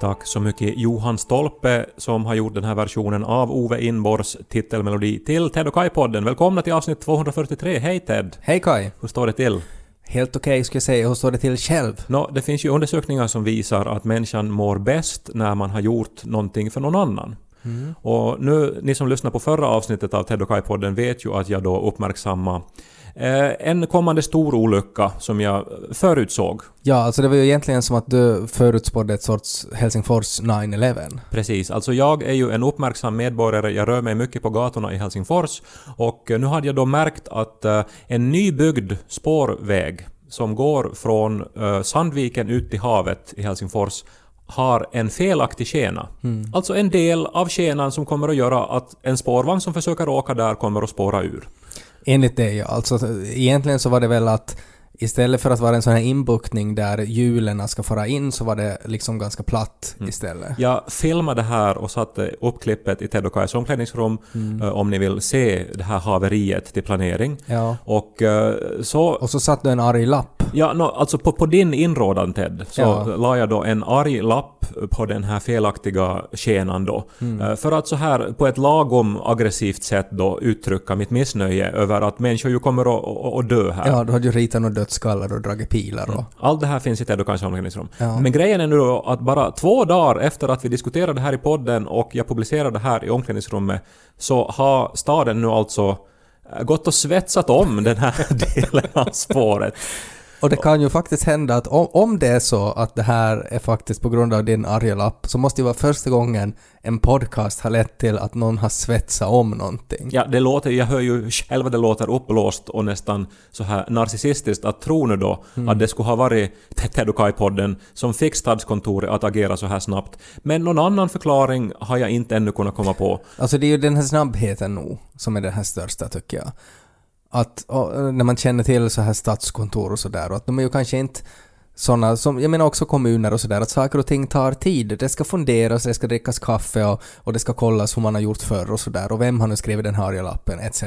Tack så mycket Johan Stolpe som har gjort den här versionen av Ove Inborgs titelmelodi till Ted och Kai-podden. Välkomna till avsnitt 243. Hej Ted! Hej Kai! Hur står det till? Helt okej ska jag säga. Hur står det till själv? Nå, det finns ju undersökningar som visar att människan mår bäst när man har gjort någonting för någon annan. Och nu, ni som lyssnar på förra avsnittet av Ted och Kai-podden vet ju att jag då uppmärksammade en kommande stor olycka som jag förutsåg. Ja, alltså det var ju egentligen som att du förutspådde ett sorts Helsingfors 9-11. Precis, alltså jag är ju en uppmärksam medborgare, jag rör mig mycket på gatorna i Helsingfors och eh, nu hade jag då märkt att eh, en nybyggd spårväg som går från eh, Sandviken ut till havet i Helsingfors har en felaktig skena. Alltså en del av skenan som kommer att göra att en spårvagn som försöker åka där kommer att spåra ur. Enligt dig, ja. Alltså egentligen så var det väl att istället för att vara en sån här inbuktning där hjulen ska fara in så var det liksom ganska platt istället. Jag filmade här och satte upp klippet i Ted och Kajs omklädningsrum eh, om ni vill se det här haveriet till planering. Ja. Och eh, så Och så satt du en arg lapp. Ja, no, alltså på, på din inrådan Ted, så Ja. la jag då en arg lapp på den här felaktiga skenan då. Mm. Eh, För att så här på ett lagom aggressivt sätt då uttrycka mitt missnöje över att människor ju kommer att, dö här. Ja, du hade ju ritat några dödsskallar och dragit pilar och... Allt det här finns i Ted och Kajs omklädningsrum. Ja. Men grejen är nu då att bara två dagar efter att vi diskuterade det här i podden och jag publicerade det här i omklädningsrummet så har staden nu alltså gått och svetsat om den här delen av spåret. Och det kan ju faktiskt hända att om, om det är så att det här är faktiskt på grund av din arga lapp så måste det vara första gången en podcast har lett till att någon har svetsat om någonting. Ja, det låter, jag hör ju själv att det låter uppblåst och nästan så här narcissistiskt att tro nu då att det skulle ha varit Ted och Kai-podden som fick stadskontoret att agera så här snabbt. Men någon annan förklaring har jag inte ännu kunnat komma på. Alltså det är ju den här snabbheten nog som är det här största tycker jag. Att när man känner till så här stadskontor och sådär och att de är ju kanske inte sådana som, jag menar också kommuner och sådär, att saker och ting tar tid. Det ska funderas, det ska drickas kaffe och, och det ska kollas hur man har gjort förr och sådär och vem har nu skrivit den här lappen etc.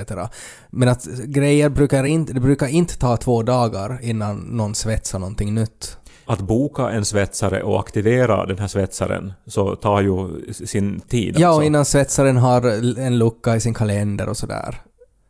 Men att grejer brukar inte, det brukar inte ta två dagar innan någon svetsar någonting nytt. Att boka en svetsare och aktivera den här svetsaren så tar ju sin tid. Ja, alltså. och innan svetsaren har en lucka i sin kalender och sådär.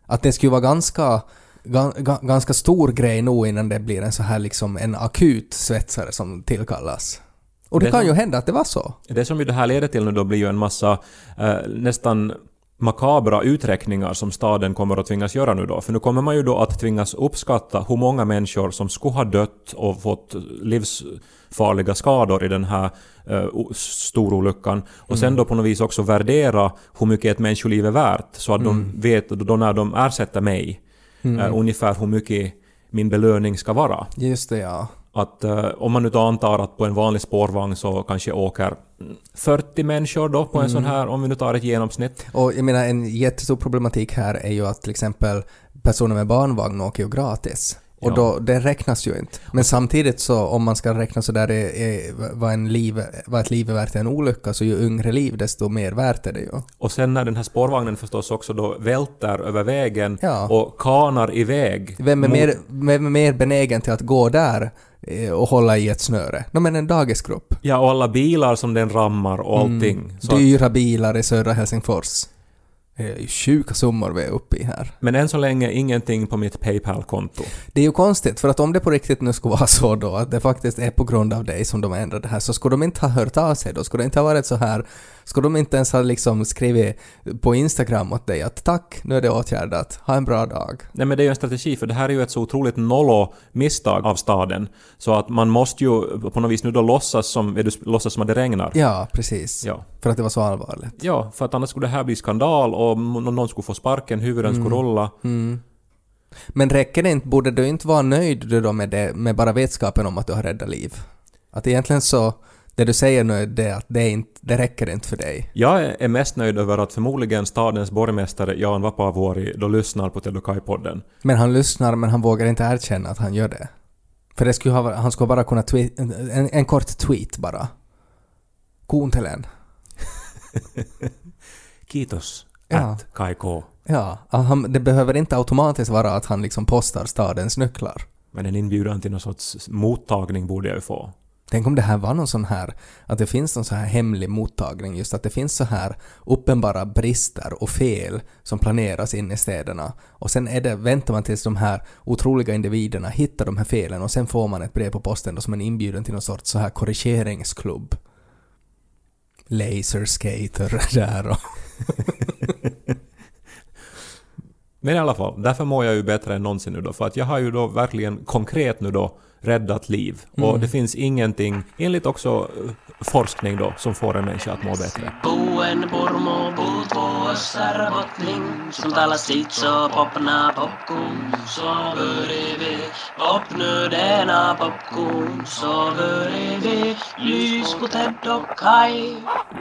Att det skulle vara ganska, ga, ga, ganska stor grej nog innan det blir en så här liksom en akut svetsare som tillkallas. Och det, Det kan som- ju hända att det var så. Det som ju det här leder till nu då blir ju en massa eh, nästan makabra uträkningar som staden kommer att tvingas göra nu då. För nu kommer man ju då att tvingas uppskatta hur många människor som skulle ha dött och fått livsfarliga skador i den här eh, storolyckan. Och sen då på något vis också värdera hur mycket ett människoliv är värt så att de vet då när de ersätter mig eh, ungefär hur mycket min belöning ska vara. Just det, ja. Att eh, om man nu då antar att på en vanlig spårvagn så kanske åker mm, 40 människor då på en sån här, om vi nu tar ett genomsnitt. Och jag menar en jättestor problematik här är ju att till exempel personer med barnvagn åker ju gratis. Och då, det räknas ju inte. Men samtidigt så om man ska räkna så där är, är, vad, en liv, vad ett liv är värt i en olycka så ju yngre liv desto mer värt är det ju. Och sen när den här spårvagnen förstås också då välter över vägen Ja. och kanar iväg. Vem är, mot- mer, vem är mer benägen till att gå där eh, och hålla i ett snöre? No, men en dagisgrupp. Ja, och alla bilar som den rammar och allting. Så att, Dyra bilar i södra Helsingfors. Ju sjuka summor vi är uppe i här. men än så länge ingenting på mitt Paypal-konto. Det är ju konstigt, för att om det på riktigt nu skulle vara så då, att det faktiskt är på grund av dig som de ändrar det här, så skulle de inte ha hört av sig då? Skulle det inte ha varit så här, skulle de inte ens ha liksom skrivit på Instagram åt dig att tack, nu är det åtgärdat, ha en bra dag. Nej men det är ju en strategi för det här är ju ett så otroligt nollo misstag av staden. Så att man måste ju på något vis nu då låtsas som, låtsas som att det regnar. Ja, precis. Ja. För att det var så allvarligt. Ja, för att annars skulle det här bli skandal och någon skulle få sparken, huvuden skulle rulla. Men räcker det inte, borde du inte vara nöjd då med, det, med bara vetskapen om att du har räddat liv? Att egentligen så, det du säger nu är det att det, inte, det räcker inte för dig. Jag är mest nöjd över att förmodligen stadens borgmästare Jan Vapaavuori då lyssnar på Tedokai-podden. Men han lyssnar men han vågar inte erkänna att han gör det. För det skulle ha, han skulle bara kunna tweet, en, en kort tweet bara. Kuuntelen. Kiitos, Ja. at Kai K. Ja, att han, det behöver inte automatiskt vara att han liksom postar stadens nycklar. Men en inbjudan till någon sorts mottagning borde jag ju få. Tänk om det här var någon sån här, att det finns någon så här hemlig mottagning, just att det finns så här uppenbara brister och fel som planeras in i städerna. Och sen är det, väntar man tills de här otroliga individerna hittar de här felen och sen får man ett brev på posten då som en inbjudan till någon sorts så här korrigeringsklubb. Laserskater där och... Men i alla fall, därför mår jag ju bättre än någonsin nu då, för att jag har ju då verkligen konkret nu då räddat liv. Och det finns ingenting, enligt också eh, forskning då, som får en människa att må bättre.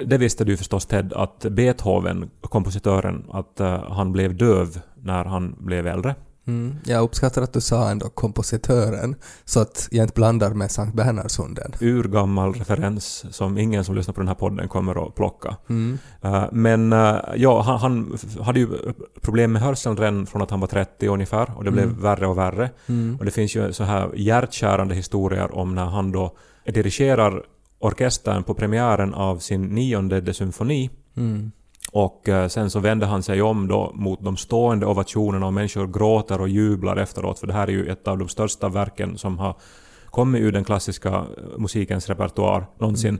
Det visste du förstås Ted, att Beethoven, kompositören, att eh, han blev döv när han blev äldre. Mm. Jag uppskattar att du sa ändå kompositören, så att jag inte blandar med Sankt Bernhardshunden. urgammal referens som ingen som lyssnar på den här podden kommer att plocka. Eh, men eh, ja, han, han hade ju problem med hörseln redan från att han var 30 ungefär och det blev värre och värre. Och det finns ju så här hjärtkärande historier om när han då dirigerar orkestern på premiären av sin nionde de symfoni och eh, sen så vänder han sig om då mot de stående ovationerna och människor gråter och jublar efteråt för det här är ju ett av de största verken som har kommit ur den klassiska eh, musikens repertoar någonsin.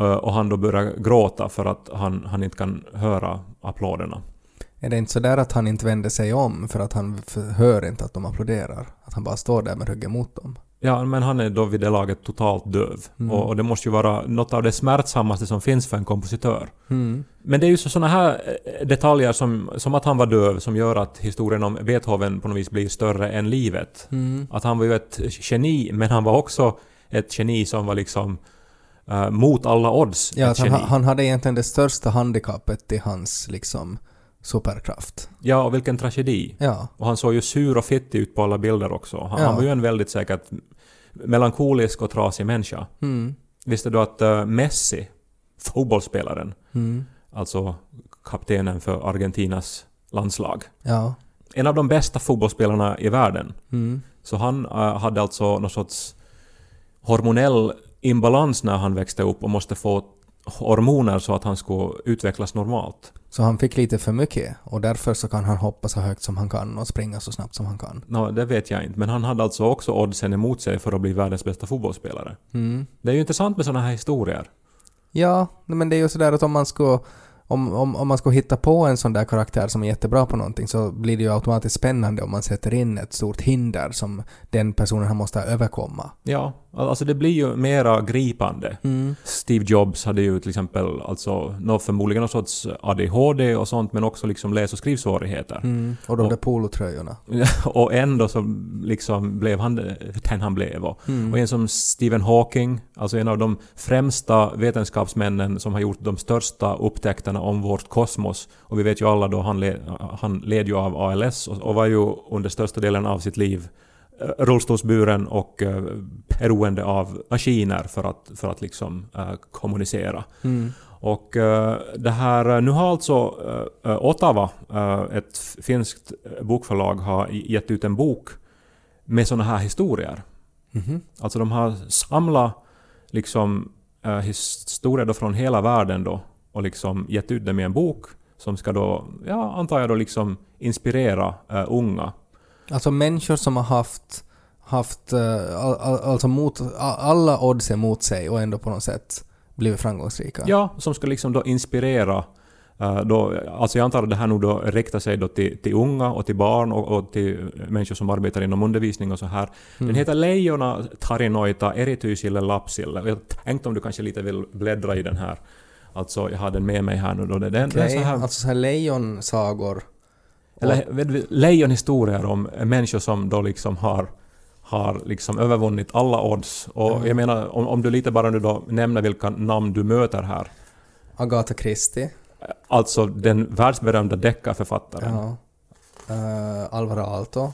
Eh, Och han då börjar gråta för att han, han inte kan höra applåderna. Är det inte så där att han inte vänder sig om för att han hör inte att de applåderar? Att han bara står där med ryggen mot dem? Ja, men han är då vid det laget totalt döv. Och, och det måste ju vara något av det smärtsammaste som finns för en kompositör. Men det är ju så sådana här eh, detaljer som, som att han var döv som gör att historien om Beethoven på något vis blir större än livet. Att han var ju ett geni, men han var också ett geni som var liksom eh, mot alla odds Ja, han, han hade egentligen det största handikappet i hans liksom superkraft. Ja, och vilken tragedi. Ja. Och han såg ju sur och fittig ut på alla bilder också. Han, Ja. han var ju en väldigt säkert melankolisk och trasig människa. Mm. Visste du att eh, Messi, fotbollsspelaren, Mm. alltså kaptenen för Argentinas landslag, Ja. en av de bästa fotbollsspelarna i världen. Mm. Så han eh, hade alltså någon sorts hormonell imbalans när han växte upp och måste få hormoner så att han skulle utvecklas normalt. Så han fick lite för mycket och därför så kan han hoppa så högt som han kan och springa så snabbt som han kan. Nå, det vet jag inte, men han hade alltså också oddsen emot sig för att bli världens bästa fotbollsspelare. Mm. Det är ju intressant med sådana här historier. Ja, men det är ju sådär att om man ska om, om, om man ska hitta på en sån där karaktär som är jättebra på någonting så blir det ju automatiskt spännande om man sätter in ett stort hinder som den personen han måste överkomma. Ja, alltså det blir ju mera gripande. Steve Jobs hade ju till exempel alltså nå förmodligen någon sorts ADHD och sånt men också liksom läs och skrivsvårigheter. Mm. Och de Och- där polotröjorna. och ändå så liksom blev han den han blev. Och, och en som Stephen Hawking, alltså en av de främsta vetenskapsmännen som har gjort de största upptäckterna om vårt kosmos. Och vi vet ju alla då, han, le, han led ju av ALS och, och var ju under största delen av sitt liv rullstolsburen och eh, beroende av maskiner för att, för att liksom eh, kommunicera. Och eh, det här, nu har alltså eh, Ottawa, eh, ett finskt bokförlag, har gett ut en bok med sådana här historier. Alltså de har samlat liksom eh, historier då från hela världen då och liksom gett ut dem i en bok som ska då, ja antar jag då liksom inspirera eh, unga. Alltså människor som har haft, haft eh, all, all, alltså mot, alla odds emot sig och ändå på något sätt blivit framgångsrika. Ja, som ska liksom då inspirera eh, då, alltså jag antar att det här nog då riktar sig då till, till unga och till barn och, och till människor som arbetar inom undervisning och så här. Den heter Leijona tarinoita erityisille lapsille. Och Jag tänkte om du kanske lite vill bläddra i den här. Alltså jag har den med mig här nu då. Den, den är Okej, så här, Alltså så här lejonsagor Eller lejonhistorier om människor som då liksom har har liksom övervunnit alla odds. Och jag menar, om, om du lite bara nu då nämner vilka namn du möter här. Agatha Christie. Alltså den världsberömda deckarförfattaren. Ja. Uh, Alvaro Aalto.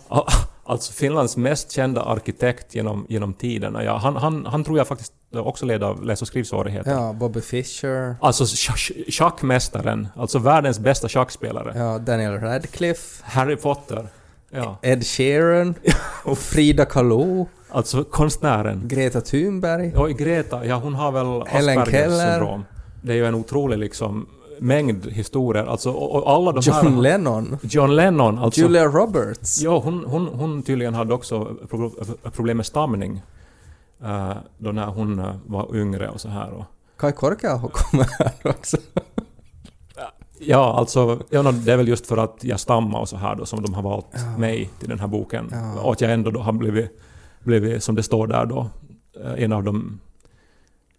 Al- Alltså Finlands mest kända arkitekt genom, genom tiderna. Ja, han, han, han tror jag faktiskt också led av läs och skrivsvårigheter. Ja, Bobby Fischer. Alltså scha- schackmästaren, alltså världens bästa schackspelare. Ja, Daniel Radcliffe. Harry Potter. Ja. Ed Sheeran. och Frida Kahlo. Alltså konstnären. Greta Thunberg. Och Greta, ja hon har väl Aspergers syndrom. Det är ju en otrolig liksom mängd historier. Alltså, och, och alla de John här... Lennon. John Lennon. Alltså, Julia Roberts. Ja, hon, hon, hon tydligen hade också pro- problem med stamning. eh, då när hon eh, var yngre och så här. Och, Kai Korkeaho kommer här också. ja, alltså, ja, det är väl just för att jag stammar och så här då som de har valt mig till den här boken. Ja. Och att jag ändå då har blivit, blivit, som det står där då, eh, en av de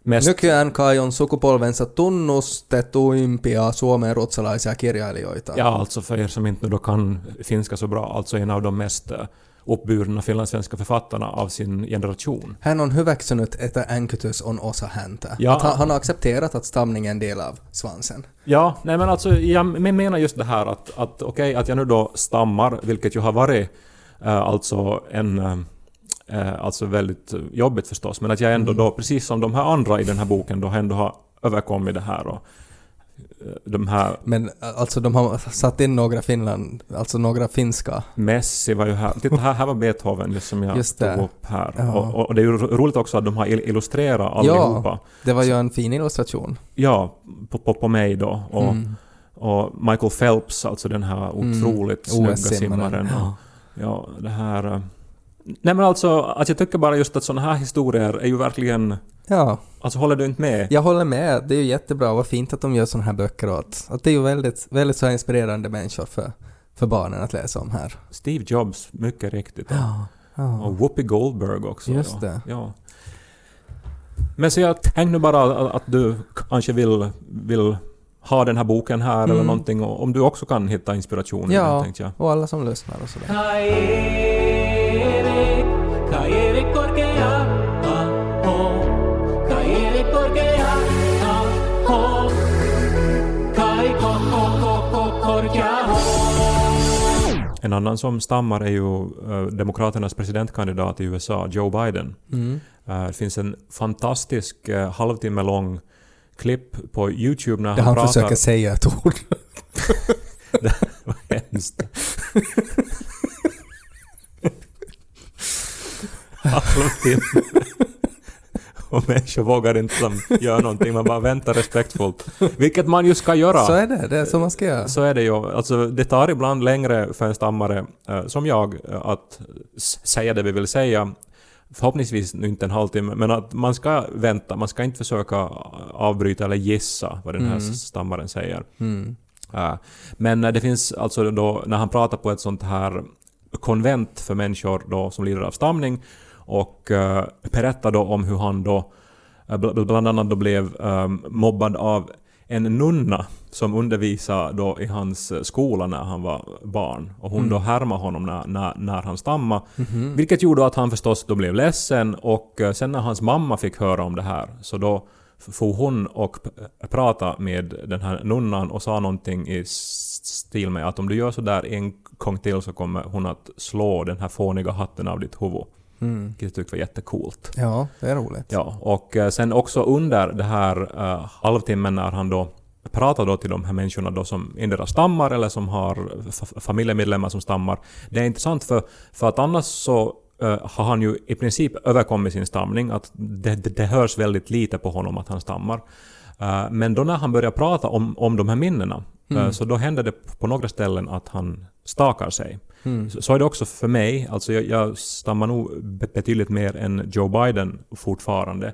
mest... Nykyään Kai on sukupolvensa tunnustettuimpia suomen ruotsalaisia kirjailijoita. Ja, alltså för er som inte då kan finska så bra, alltså en av de mest eh, uppburna finlandssvenska författarna av sin generation. Hän on hyväksynyt, että änkytys on osa häntä. Ja. Att han, han har accepterat att stamning är en del av svansen. Ja, nej men alltså jag men- menar just det här att, att okej att jag nu då stammar, vilket ju har varit eh, alltså en eh, alltså väldigt jobbigt förstås, men att jag ändå då, precis som de här andra i den här boken, då ändå har överkommit det här och eh, de här Men äh, alltså de har satt in några Finland, alltså några finska. Messi var ju här. Titta, här, här var Beethoven just som jag Just tog upp här. Ja. Och, och det är ju ro- roligt också att de har il- illustrerat allihopa. Det var ju en fin illustration. Ja, på, på, på mig då. Och, Mm. och Michael Phelps, alltså den här otroligt Mm. snygga simmaren. Ja. Ja, det här... Nej men alltså, att jag tycker bara just att sådana här historier är ju verkligen... Ja, Alltså håller du inte med? jag håller med. Det är ju jättebra. Vad fint att de gör sådana här böcker och att, att det är ju väldigt, väldigt så här inspirerande människor för, för barnen att läsa om här. Steve Jobs, mycket riktigt. Ja. Och Whoopi Goldberg också. Just ja. det. Ja. Men så jag tänkte nu bara att du kanske vill, vill ha den här boken här eller Mm. någonting och om du också kan hitta inspiration Ja, den tänkte jag. och alla som lyssnar och sådär. En annan som stammar är ju eh, Demokraternas presidentkandidat i USA, Joe Biden. Mm. Eh, det finns en fantastisk uh, halvtimme lång klipp på YouTube när Där han, han pratar... försöker säga ett ord. Vad hemskt. Halvtimme. Och människor vågar inte som göra någonting, man bara väntar respektfullt. Vilket man ju ska göra. Så är det, det är så man ska göra. Så är det ju. Alltså, det tar ibland längre för en stammare eh, som jag eh, att säga det vi vill säga. Förhoppningsvis inte en halvtimme, men att man ska vänta. Man ska inte försöka avbryta eller gissa vad den här Mm. stammaren säger. Mm. Eh, Men eh, det finns alltså då, när han pratar på ett sånt här konvent för människor då som lider av stamning och uh, berättar då om hur han då eh, bl- bland annat då blev eh, mobbad av en nunna som undervisade då i hans eh, skola när han var barn. Och hon då härmade honom när, när, när han stammade. Vilket gjorde att han förstås då blev ledsen och eh, sen när hans mamma fick höra om det här så då for hon och prata med den här nunnan och sa någonting i stil med att om du gör så där en gång till så kommer hon att slå den här fåniga hatten av ditt huvud. Mm. Vilket jag tyckte var jättecoolt. Ja, det är roligt. Ja, och eh, sen också under det här uh, halvtimmen när han då pratar då till de här människorna då som endera stammar eller som har familjemedlemmar som stammar. Det är intressant för, för att annars så eh, har han ju i princip överkommit sin stamning, att det, det, det hörs väldigt lite på honom att han stammar. Eh, men då när han börjar prata om, om de här minnena, eh, så då händer det på några ställen att han stakar sig. Så, så är det också för mig. Alltså jag, jag stammar nog be- betydligt mer än Joe Biden fortfarande.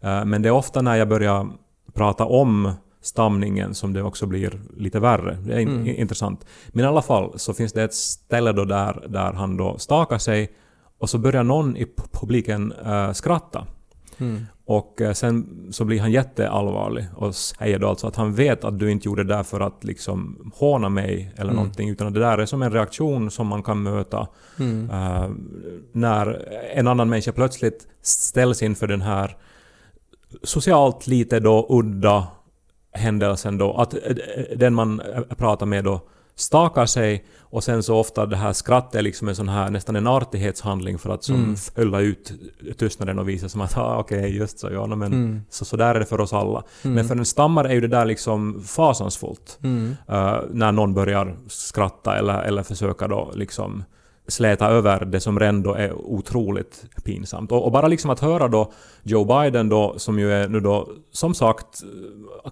Eh, men det är ofta när jag börjar prata om stamningen som det också blir lite värre. Det är in, intressant. Men i alla fall så finns det ett ställe då där, där han då stakar sig och så börjar någon i pu- publiken eh, skratta. Och eh, sen så blir han jätteallvarlig och säger då alltså att han vet att du inte gjorde det där för att liksom håna mig eller någonting, utan det där är som en reaktion som man kan möta. Eh, när en annan människa plötsligt ställs inför den här socialt lite då udda händelsen då, att eh, den man pratar med då stakar sig och sen så ofta det här skrattet är liksom en sån här nästan en artighetshandling för att som fylla ut tystnaden och visa som att ah, okej just så ja men så, så där är det för oss alla. Men för en stammare är ju det där liksom fasansfullt. eh, när någon börjar skratta eller, eller försöka då liksom släta över det som redan då är otroligt pinsamt. Och, och bara liksom att höra då Joe Biden då, som ju är nu då som sagt eh,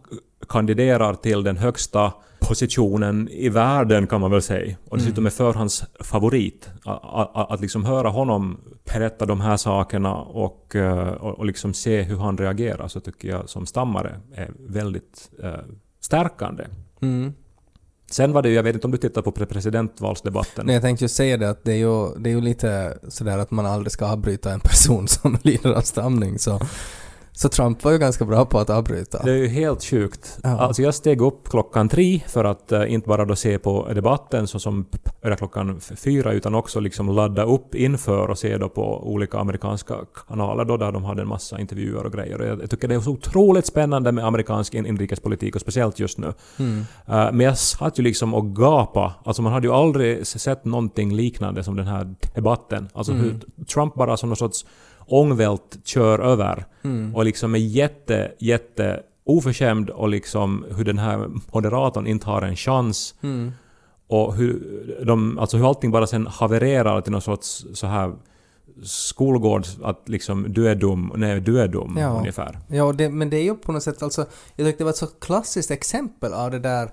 kandiderar till den högsta positionen i världen kan man väl säga. Och dessutom är förhandsfavorit. Att, att, att liksom höra honom berätta de här sakerna och, eh, och, och liksom se hur han reagerar så tycker jag som stammare är väldigt eh, stärkande. Sen var det ju, jag vet inte om du tittar på presidentvalsdebatten. Nej, jag tänkte ju säga det att det är ju, det är ju lite sådär att man aldrig ska avbryta en person som lider av stamning. Så, så Trump var ju ganska bra på att avbryta. Det är ju helt sjukt. Ja. Alltså jag steg upp klockan tre för att eh, inte bara då se på debatten så som klockan fyra utan också liksom ladda upp inför och se då på olika amerikanska kanaler då där de hade en massa intervjuer och grejer. Och jag, jag tycker det är så otroligt spännande med amerikansk in- inrikespolitik och speciellt just nu. Eh, men jag satt ju liksom och gapa. Alltså man hade ju aldrig sett någonting liknande som den här debatten. Alltså hur Trump bara som någon sorts ångvält kör över och liksom är jätte, jätte oförskämd och liksom hur den här moderatorn inte har en chans. Och hur, de, alltså hur allting bara sen havererar till någon sorts så här skolgårds att liksom du är dum, nej du är dum Ja. ungefär. Ja, det, men det är ju på något sätt alltså, jag tyckte det var ett så klassiskt exempel av det där,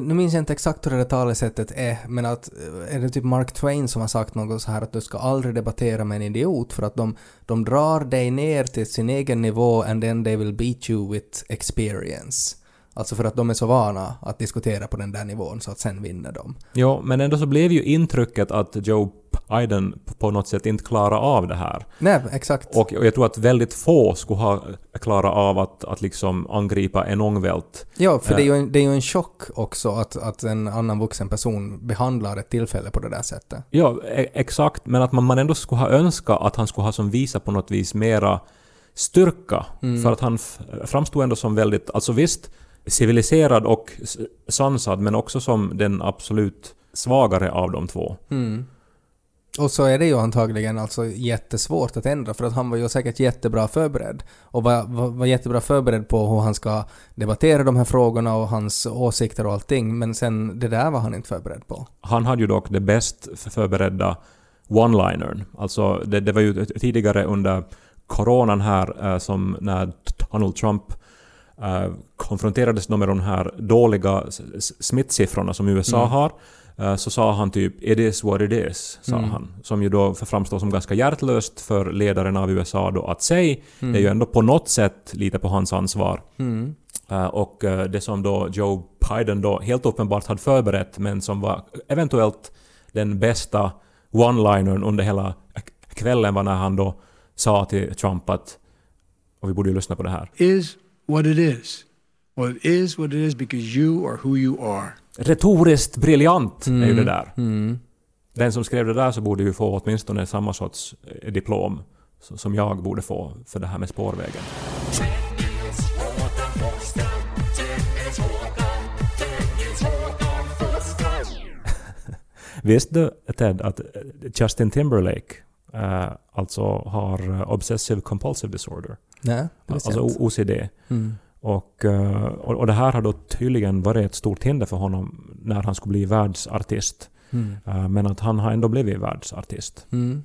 nu minns jag inte exakt hur det där talesättet är, men att eh, är det typ Mark Twain som har sagt något så här att du ska aldrig debattera med en idiot för att de, de drar dig ner till sin egen nivå and then they will beat you with experience. Alltså för att de är så vana att diskutera på den där nivån så att sen vinner de. Ja, men ändå så blev ju intrycket att Joe Biden på något sätt inte klarar av det här. Nej, exakt. Och, och jag tror att väldigt få skulle ha klarat av att, att liksom angripa en ångvält. Ja, för det är, ju en, det är ju en chock också att, att en annan vuxen person behandlar ett tillfälle på det där sättet. Ja, e- exakt. Men att man, man ändå skulle ha önskat att han skulle ha som visa på något vis mera styrka. För att han framstod ändå som väldigt, alltså visst, civiliserad och sansad men också som den absolut svagare av de två. Och så är det ju antagligen alltså jättesvårt att ändra för att han var ju säkert jättebra förberedd och var, var, var jättebra förberedd på hur han ska debattera de här frågorna och hans åsikter och allting men sen det där var han inte förberedd på. Han hade ju dock det bäst förberedda one-linern. Alltså det, det var ju tidigare under coronan här eh, som när Donald Trump eh, konfronterades med de här dåliga smittsiffrorna som USA har. Eh, Så sa han typ “It is what it is”, sa han. Som ju då framstår som ganska hjärtlöst för ledaren av USA då att säga. Det är ju ändå på något sätt lite på hans ansvar. Eh, och eh, det som då Joe Biden då helt uppenbart hade förberett men som var eventuellt den bästa one-linern under hela kvällen var när han då sa till Trump att och vi borde ju lyssna på det här. is what it is. Well, it is what it is because you are who you are. Retoriskt briljant är ju det där. Den som skrev det där så borde ju få åtminstone samma sorts eh, diplom som jag borde få för det här med spårvägen. Visste du Ted att eh, Justin Timberlake eh, alltså har obsessive compulsive disorder? Nej, det visste Alltså jag inte. OCD. Eh, och, och det här har då tydligen varit ett stort hinder för honom när han skulle bli världsartist. Eh, Men att han har ändå blivit världsartist. Mm.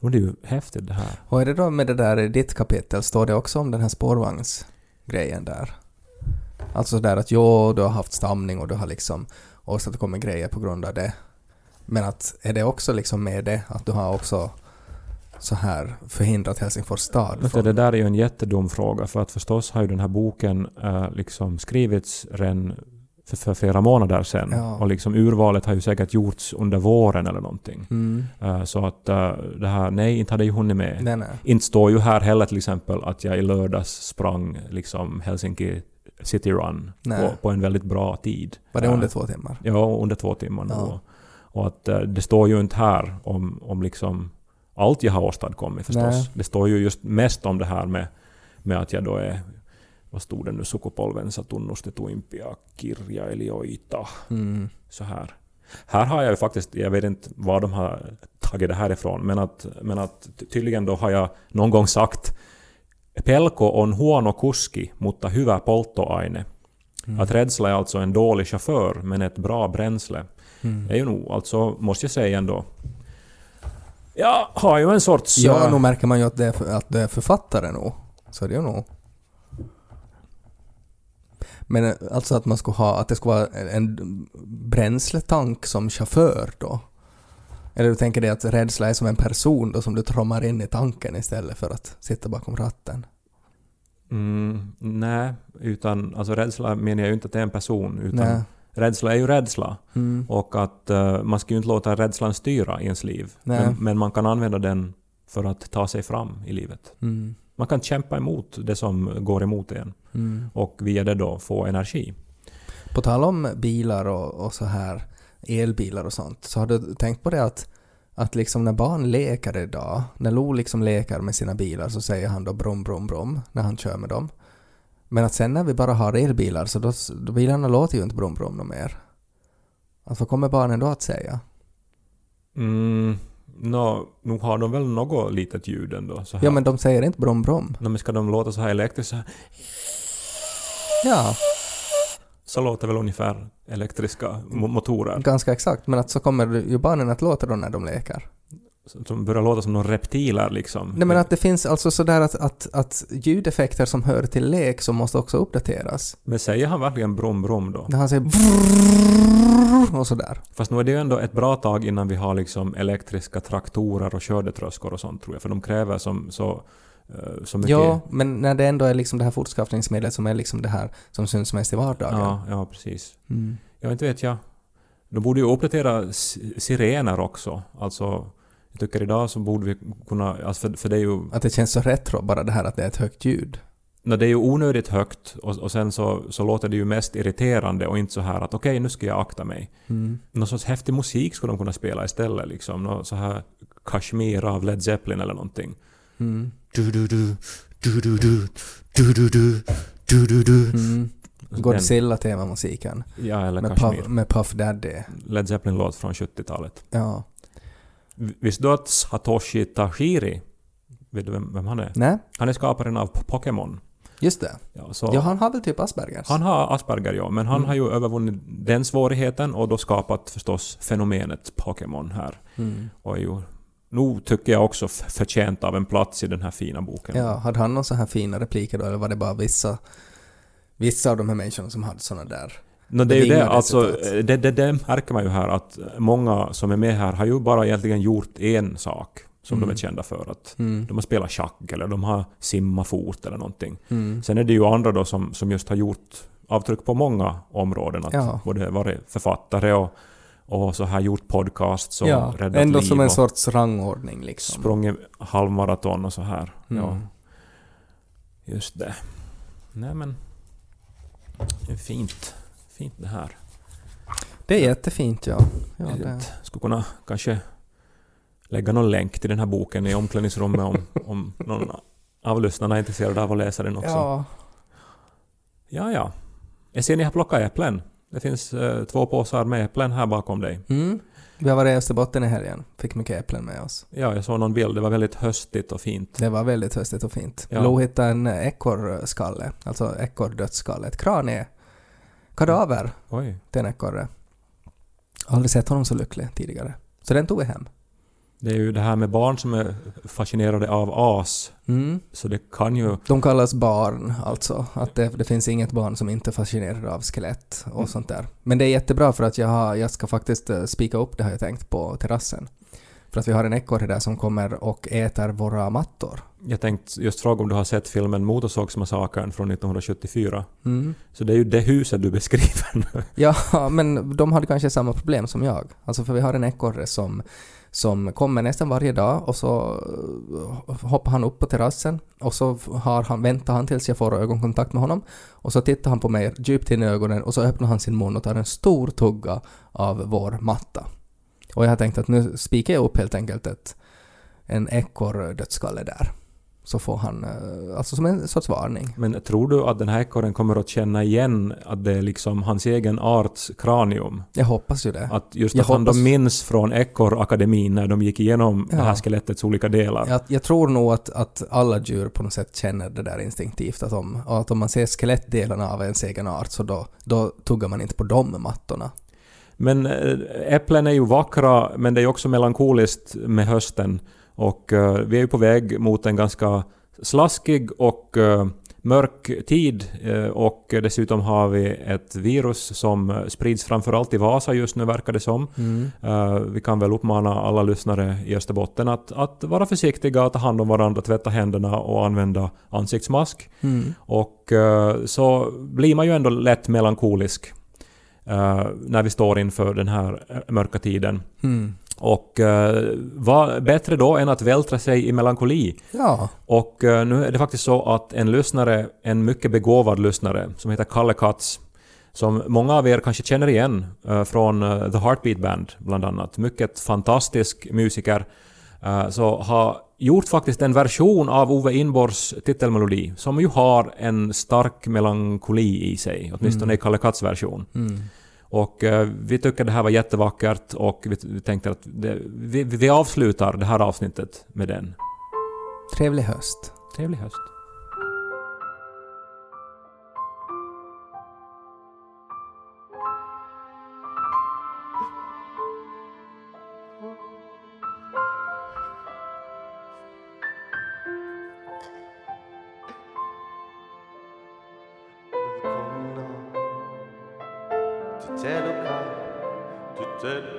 Och det är ju häftigt det här. Och är det då med det där i ditt kapitel, står det också om den här spårvagnsgrejen där? Alltså där att jo, du har haft stamning och du har liksom åstadkommit grejer på grund av det. Men att är det också liksom med det att du har också så här förhindrat Helsingfors stad Vet från... det där är ju en jättedum fråga för att förstås har ju den här boken eh, liksom skrivits redan för, för flera månader sedan. Ja. Och liksom urvalet har ju säkert gjorts under våren eller någonting. Mm. Eh, så att eh, det här, nej, inte hade ju hunnit med. Nej, nej. Inte står ju här heller till exempel att jag i lördags sprang liksom Helsinki City Run på, på en väldigt bra tid. Var det under två timmar? Ja, under två timmar. Ja. Och, och att det står ju inte här om, om liksom allt jag har åstadkommit förstås. Nej. Det står ju just mest om det här med, med att jag då är vad stod det nu? Sukupolvensa tunnusti tuimpia kirjailijoita. Mm. Så här. Här har jag ju faktiskt, jag vet inte var de har tagit det här ifrån, men att, men att tydligen då har jag någon gång sagt Pelko on huono kuski, mutta hyvä polttoaine. Att rädsla är alltså en dålig chaufför, men ett bra bränsle. Mm. Det är ju nog, alltså måste jag säga ändå. Jag har ju en sorts... Ja, äh, nu märker man ju att det är, för, att det är författare nog. Så det är ju nog. Men eh, alltså att man skulle ha, att det skulle vara en en bränsletank som chaufför då? Eller du tänker dig att rädsla är som en person då som du trommar in i tanken istället för att sitta bakom ratten? Mm, nej, utan alltså rädsla menar jag ju inte att det är en person, utan Nej. Rädsla är ju rädsla. Mm. Och att eh, man ska ju inte låta rädslan styra ens liv. Men, men man kan använda den för att ta sig fram i livet. Mm. Man kan kämpa emot det som går emot en Mm. och via det då få energi. På tal om bilar och, och så här, elbilar och sånt, så har du tänkt på det att, att liksom när barn leker idag, när Lo liksom leker med sina bilar så säger han då brom, brom, brom när han kör med dem. Men att sen när vi bara har elbilar så då, då bilarna låter ju inte brom, brom något mer. Att vad kommer barnen då att säga? Mm, nå, nog har de väl något litet ljud ändå. Så här. Ja men de säger inte brom, brom. Nå, men ska de låta så här elektriskt så här, Ja, så låter väl ungefär elektriska mo- motorer. ganska exakt. Men att så kommer ju barnen att låta då när de leker. Som börjar låta som några reptiler liksom. Nej men att det finns alltså sådär att, att, att ljudeffekter som hör till lek som måste också uppdateras. Men säger han verkligen brom brom då? När han säger och sådär. Fast nu är det ju ändå ett bra tag innan vi har liksom elektriska traktorer och skördetröskor och sånt tror jag. För de kräver som, så, mycket... Ja, men när det ändå är liksom det här fortskaffningsmedlet som är liksom det här som syns mest i vardagen. ja, ja, precis. Mm. Jag inte vet jag. De borde ju uppdatera sirener också. Alltså, jag tycker idag så borde vi kunna... Alltså för, för det är ju... Att det känns så retro bara det här att det är ett högt ljud. No, det är ju onödigt högt och, och sen så, så låter det ju mest irriterande och inte så här att okej, nu ska jag akta mig. Mm. Någon sorts häftig musik skulle de kunna spela istället liksom. Nå så här Kashmir av Led Zeppelin eller någonting. Mm. Du, du, du, du, du, du, du, du, du, du, du. Mm. Godzilla-temamusiken. Ja, eller Med, Kashmir. Puff, med Puff Daddy. Led Zeppelin-låt från 70-talet. Ja. Visste du att Satoshi Tajiri, vet du vem, vem han är? Nej, Han är skaparen av Pokémon. just det. Ja, så Ja, han har väl typ Aspergers? han har Asperger, ja, men han Mm. har ju övervunnit den svårigheten och då skapat förstås fenomenet Pokémon här. Mm. Och ju nog tycker jag också förtjänt av en plats i den här fina boken. Ja, hade han någon så här fina repliker då eller var det bara vissa, vissa av de här människorna som hade såna där? No, det är ju det, alltså, det, det, det märker man ju här att många som är med här har ju bara egentligen gjort en sak som Mm. de är kända för. Att Mm. de har spelat schack eller de har simmat fot eller någonting. Mm. Sen är det ju andra då som, som just har gjort avtryck på många områden. Att Ja. Både varit författare och, och så har gjort podcasts och ja, räddat ändå liv som en sorts rangordning liksom. sprungit halvmaraton och så här. Ja, Mm. just det. Nej men... Det är fint. Fint det här. Det är jättefint ja. ja Jag det. skulle kunna kanske lägga någon länk till den här boken i omklädningsrummet om, om någon av lyssnarna är intresserad av att läsa den också. Ja. ja. ja. Jag ser ni har plockat äpplen. Det finns eh, två påsar med äpplen här bakom dig. Mm. Vi har varit i Österbotten i helgen. Fick mycket äpplen med oss. Ja, jag såg någon bild. Det var väldigt höstigt och fint. Det var väldigt höstigt och fint. Ja. Lo hittade en ekorrskalle, alltså ekorrdödsskalle, ett kranie. Kadaver Oj. till en ekorre. Aldrig sett honom så lycklig tidigare. Så den tog vi hem. Det är ju det här med barn som är fascinerade av as. Mm. Så det kan ju... De kallas barn, alltså. Att det, det finns inget barn som inte är fascinerad av skelett och sånt där. Men det är jättebra för att jag, har, jag ska faktiskt eh, spika upp det har jag tänkt på terrassen. För att vi har en ekorre där som kommer och äter våra mattor. Jag tänkte just fråga om du har sett filmen Motorsågsmassakern från 1974. Mm. Så det är ju det huset du beskriver nu. Ja, men de hade kanske samma problem som jag. Alltså för vi har en ekorre som, som kommer nästan varje dag och så eh, hoppar han upp på terrassen och så har han, väntar han tills jag får ögonkontakt med honom och så tittar han på mig djupt in i ögonen och så öppnar han sin mun och tar en stor tugga av vår matta. Och jag har tänkt att nu spikar jag upp helt enkelt ett, en ekorrdödskalle där. Så får han, eh, alltså som en sorts varning. Men tror du att den här ekorren kommer att känna igen att det är liksom hans egen arts kranium? Jag hoppas ju det. Att just Jag att han hoppas- de minns från ekorrakademin när de gick igenom Ja. det här skelettets olika delar. Jag, jag tror nog att, att alla djur på något sätt känner det där instinktivt. Att om, att om man ser skelettdelarna av ens egen art så då, då tuggar man inte på de mattorna. Men eh, äpplen är ju vackra, men det är också melankoliskt med hösten. Och eh, vi är ju på väg mot en ganska slaskig och eh, mörk tid. Eh, och dessutom har vi ett virus som sprids framförallt i Vasa just nu verkar det som. Eh, vi kan väl uppmana alla lyssnare i Österbotten att, att vara försiktiga, ta hand om varandra, tvätta händerna och använda ansiktsmask. Och eh, så blir man ju ändå lätt melankolisk eh, när vi står inför den här eh, mörka tiden. Mm. Och uh, vad bättre då än att vältra sig i melankoli? Ja, Och eh, nu är det faktiskt så att en lyssnare, en mycket begåvad lyssnare som heter Kalle Katz, som många av er kanske känner igen eh, från The Heartbeat Band bland annat, mycket fantastisk musiker, så har gjort faktiskt en version av Ove Inborgs titelmelodi som ju har en stark melankoli i sig, åtminstone i Kalle Katz version. Och eh, vi tycker det här var jättevackert och vi, vi tänkte att det, vi, vi avslutar det här avsnittet med den. trevlig höst. Trevlig höst. Välkomna